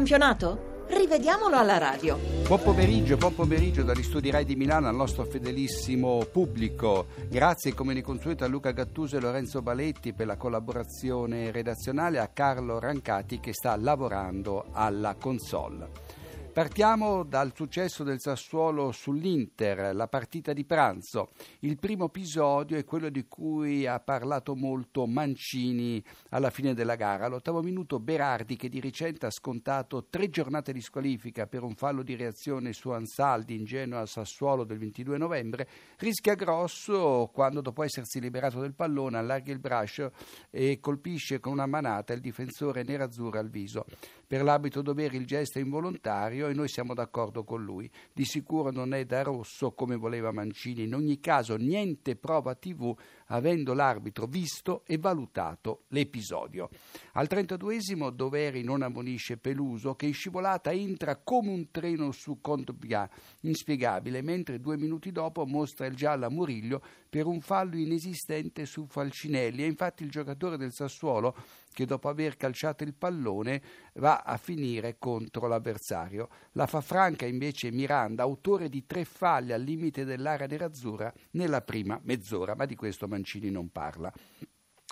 campionato? Rivediamolo alla radio. Buon pomeriggio, buon pomeriggio dagli studi Rai di Milano al nostro fedelissimo pubblico. Grazie come di consueto a Luca Gattuso e Lorenzo Baletti per la collaborazione redazionale, a Carlo Rancati che sta lavorando alla console. Partiamo dal successo del Sassuolo sull'Inter, la partita di pranzo. Il primo episodio è quello di cui ha parlato molto Mancini alla fine della gara. All'ottavo minuto Berardi, che di recente ha scontato tre giornate di squalifica per un fallo di reazione su Ansaldi in Genoa Sassuolo del 22 novembre, rischia grosso quando dopo essersi liberato del pallone allarga il braccio e colpisce con una manata il difensore nerazzurro al viso. Per l'abito dovere il gesto è involontario e noi siamo d'accordo con lui. Di sicuro non è da rosso come voleva Mancini. In ogni caso niente prova TV avendo l'arbitro visto e valutato l'episodio. Al 32esimo Doveri non ammonisce Peluso che in scivolata entra come un treno su Contbia, inspiegabile, mentre due minuti dopo mostra il giallo a Murillo per un fallo inesistente su Falcinelli e infatti il giocatore del Sassuolo che dopo aver calciato il pallone va a finire contro l'avversario. La fa franca invece Miranda, autore di tre falli al limite dell'area nerazzurra nella prima mezz'ora, ma di questo Mancini non parla.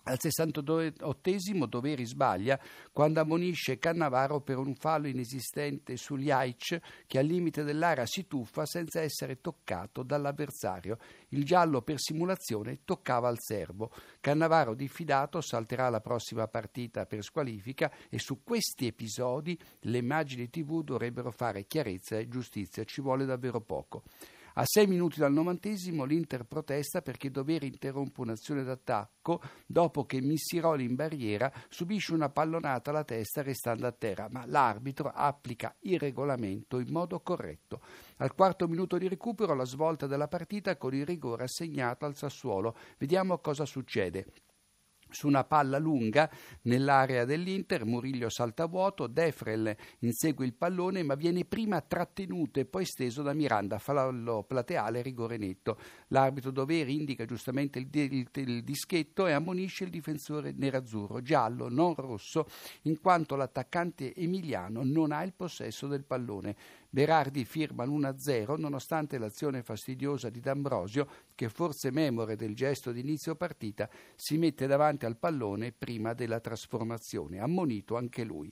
Al 68esimo Doveri sbaglia quando ammonisce Cannavaro per un fallo inesistente sugli Aic che al limite dell'area si tuffa senza essere toccato dall'avversario. Il giallo per simulazione toccava al serbo. Cannavaro diffidato salterà la prossima partita per squalifica e su questi episodi le immagini tv dovrebbero fare chiarezza e giustizia. Ci vuole davvero poco. A sei minuti dal novantesimo l'Inter protesta perché Dovere interrompe un'azione d'attacco dopo che Missiroli in barriera subisce una pallonata alla testa restando a terra, ma l'arbitro applica il regolamento in modo corretto. Al quarto minuto di recupero la svolta della partita con il rigore assegnato al Sassuolo. Vediamo cosa succede su una palla lunga nell'area dell'Inter, Murillo salta vuoto, Defrel insegue il pallone ma viene prima trattenuto e poi steso da Miranda, fallo plateale, rigore netto. L'arbitro Doveri indica giustamente il, il, il, dischetto e ammonisce il difensore nerazzurro, giallo, non rosso, in quanto l'attaccante emiliano non ha il possesso del pallone. Berardi firma l'1-0 nonostante l'azione fastidiosa di D'Ambrosio che forse memore del gesto di inizio partita si mette davanti al pallone prima della trasformazione, ammonito anche lui.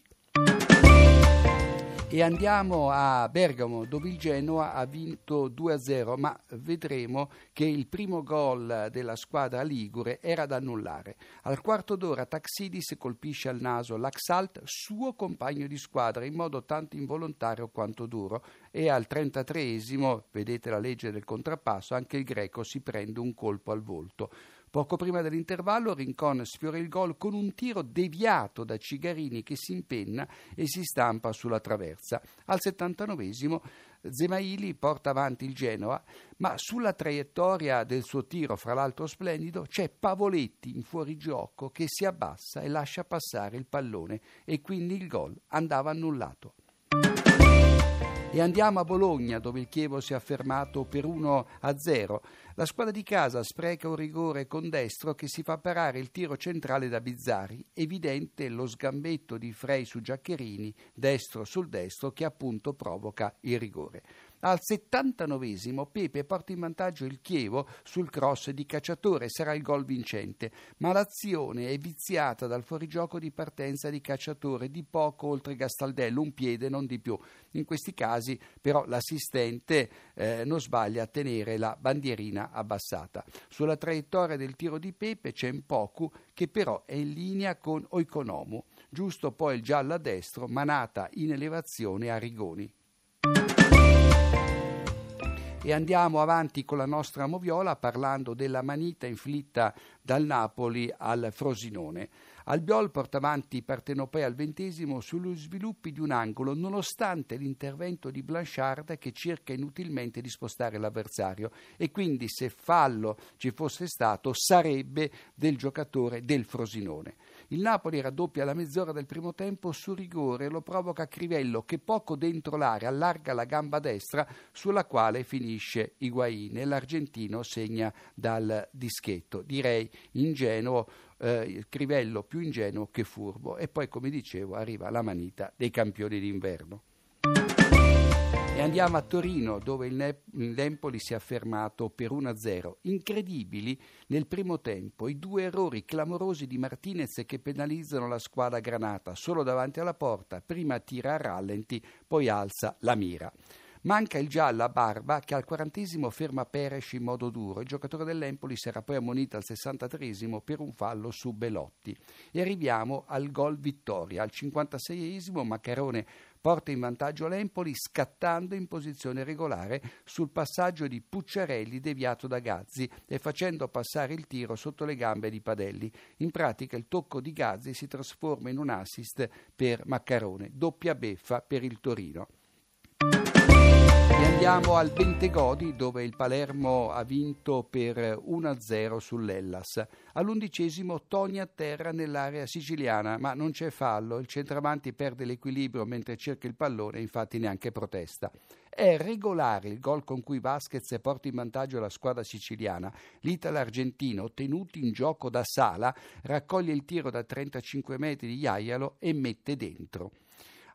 E andiamo a Bergamo dove il Genoa ha vinto 2-0, ma vedremo che il primo gol della squadra ligure era da annullare. Al quarto d'ora Taxidis colpisce al naso l'Axalt, suo compagno di squadra, in modo tanto involontario quanto duro e al 33esimo, vedete la legge del contrappasso, anche il greco si prende un colpo al volto. Poco prima dell'intervallo Rincon sfiora il gol con un tiro deviato da Cigarini che si impenna e si stampa sulla traversa. Al 79esimo Zemaili porta avanti il Genoa, ma sulla traiettoria del suo tiro, fra l'altro splendido, c'è Pavoletti in fuorigioco che si abbassa e lascia passare il pallone e quindi il gol andava annullato. E andiamo a Bologna, dove il Chievo si è affermato per 1-0. La squadra di casa spreca un rigore con destro che si fa parare il tiro centrale da Bizzari. Evidente lo sgambetto di Frey su Giaccherini, destro sul destro, che appunto provoca il rigore. Al 79 Pepe porta in vantaggio il Chievo sul cross di Cacciatore, sarà il gol vincente, ma l'azione è viziata dal fuorigioco di partenza di Cacciatore di poco oltre Gastaldello, un piede non di più. In questi casi però l'assistente eh, non sbaglia a tenere la bandierina abbassata. Sulla traiettoria del tiro di Pepe c'è Mpoku che però è in linea con Oikonomu, giusto poi il giallo a destro, manata in elevazione a Rigoni e andiamo avanti con la nostra moviola parlando della manita inflitta dal Napoli al Frosinone. Albiol porta avanti Partenopea al ventesimo sugli sviluppi di un angolo nonostante l'intervento di Blanchard che cerca inutilmente di spostare l'avversario e quindi se fallo ci fosse stato sarebbe del giocatore del Frosinone. Il Napoli raddoppia alla mezz'ora del primo tempo su rigore, lo provoca Crivello che poco dentro l'area allarga la gamba destra sulla quale finisce Higuain e l'argentino segna dal dischetto. Direi ingenuo eh, Crivello più ingenuo che furbo e poi come dicevo arriva la manita dei campioni d'inverno. E andiamo a Torino dove il, Nempoli si è affermato per 1-0. Incredibili nel primo tempo i due errori clamorosi di Martinez che penalizzano la squadra granata solo davanti alla porta, prima tira a rallenti, poi alza la mira. Manca il giallo a Barba che al quarantesimo ferma Peres in modo duro. Il giocatore dell'Empoli si era poi ammonito al 63 per un fallo su Belotti. E arriviamo al gol vittoria. Al 56esimo Maccherone porta in vantaggio l'Empoli scattando in posizione regolare sul passaggio di Pucciarelli deviato da Gazzi e facendo passare il tiro sotto le gambe di Padelli. In pratica il tocco di Gazzi si trasforma in un assist per Maccarone, doppia beffa per il Torino. E andiamo al Bentegodi dove il Palermo ha vinto per 1-0 sull'Ellas. All'undicesimo Toni a terra nell'area siciliana, ma non c'è fallo. Il centravanti perde l'equilibrio mentre cerca il pallone, infatti neanche protesta. È regolare il gol con cui Vasquez porta in vantaggio la squadra siciliana. L'Italo-Argentino, tenuto in gioco da Sala, raccoglie il tiro da 35 metri di Iaialo e mette dentro.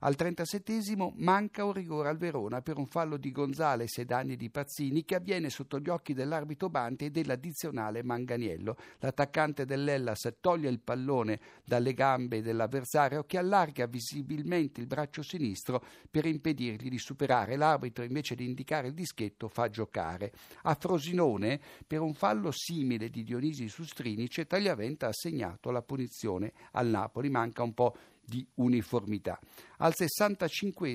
Al 37 manca un rigore al Verona per un fallo di Gonzales e danni di Pazzini che avviene sotto gli occhi dell'arbitro Banti e dell'addizionale Manganiello. L'attaccante dell'Ellas toglie il pallone dalle gambe dell'avversario che allarga visibilmente il braccio sinistro per impedirgli di superare. L'arbitro invece di indicare il dischetto fa giocare. A Frosinone per un fallo simile di Dionisi su Strinice Tagliaventa ha assegnato la punizione al Napoli. Manca un po' di uniformità. Al 65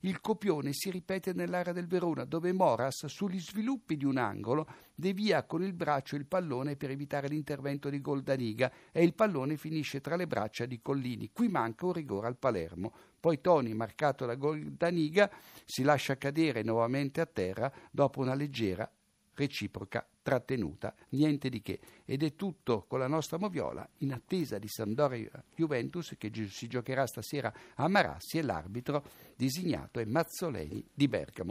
il copione si ripete nell'area del Verona, dove Moras, sugli sviluppi di un angolo, devia con il braccio il pallone per evitare l'intervento di Goldaniga e il pallone finisce tra le braccia di Collini. Qui manca un rigore al Palermo. Poi Toni, marcato da Goldaniga, si lascia cadere nuovamente a terra dopo una leggera reciproca trattenuta, niente di che. Ed è tutto con la nostra moviola in attesa di Sampdoria Juventus che si giocherà stasera a Marassi e l'arbitro designato è Mazzoleni di Bergamo.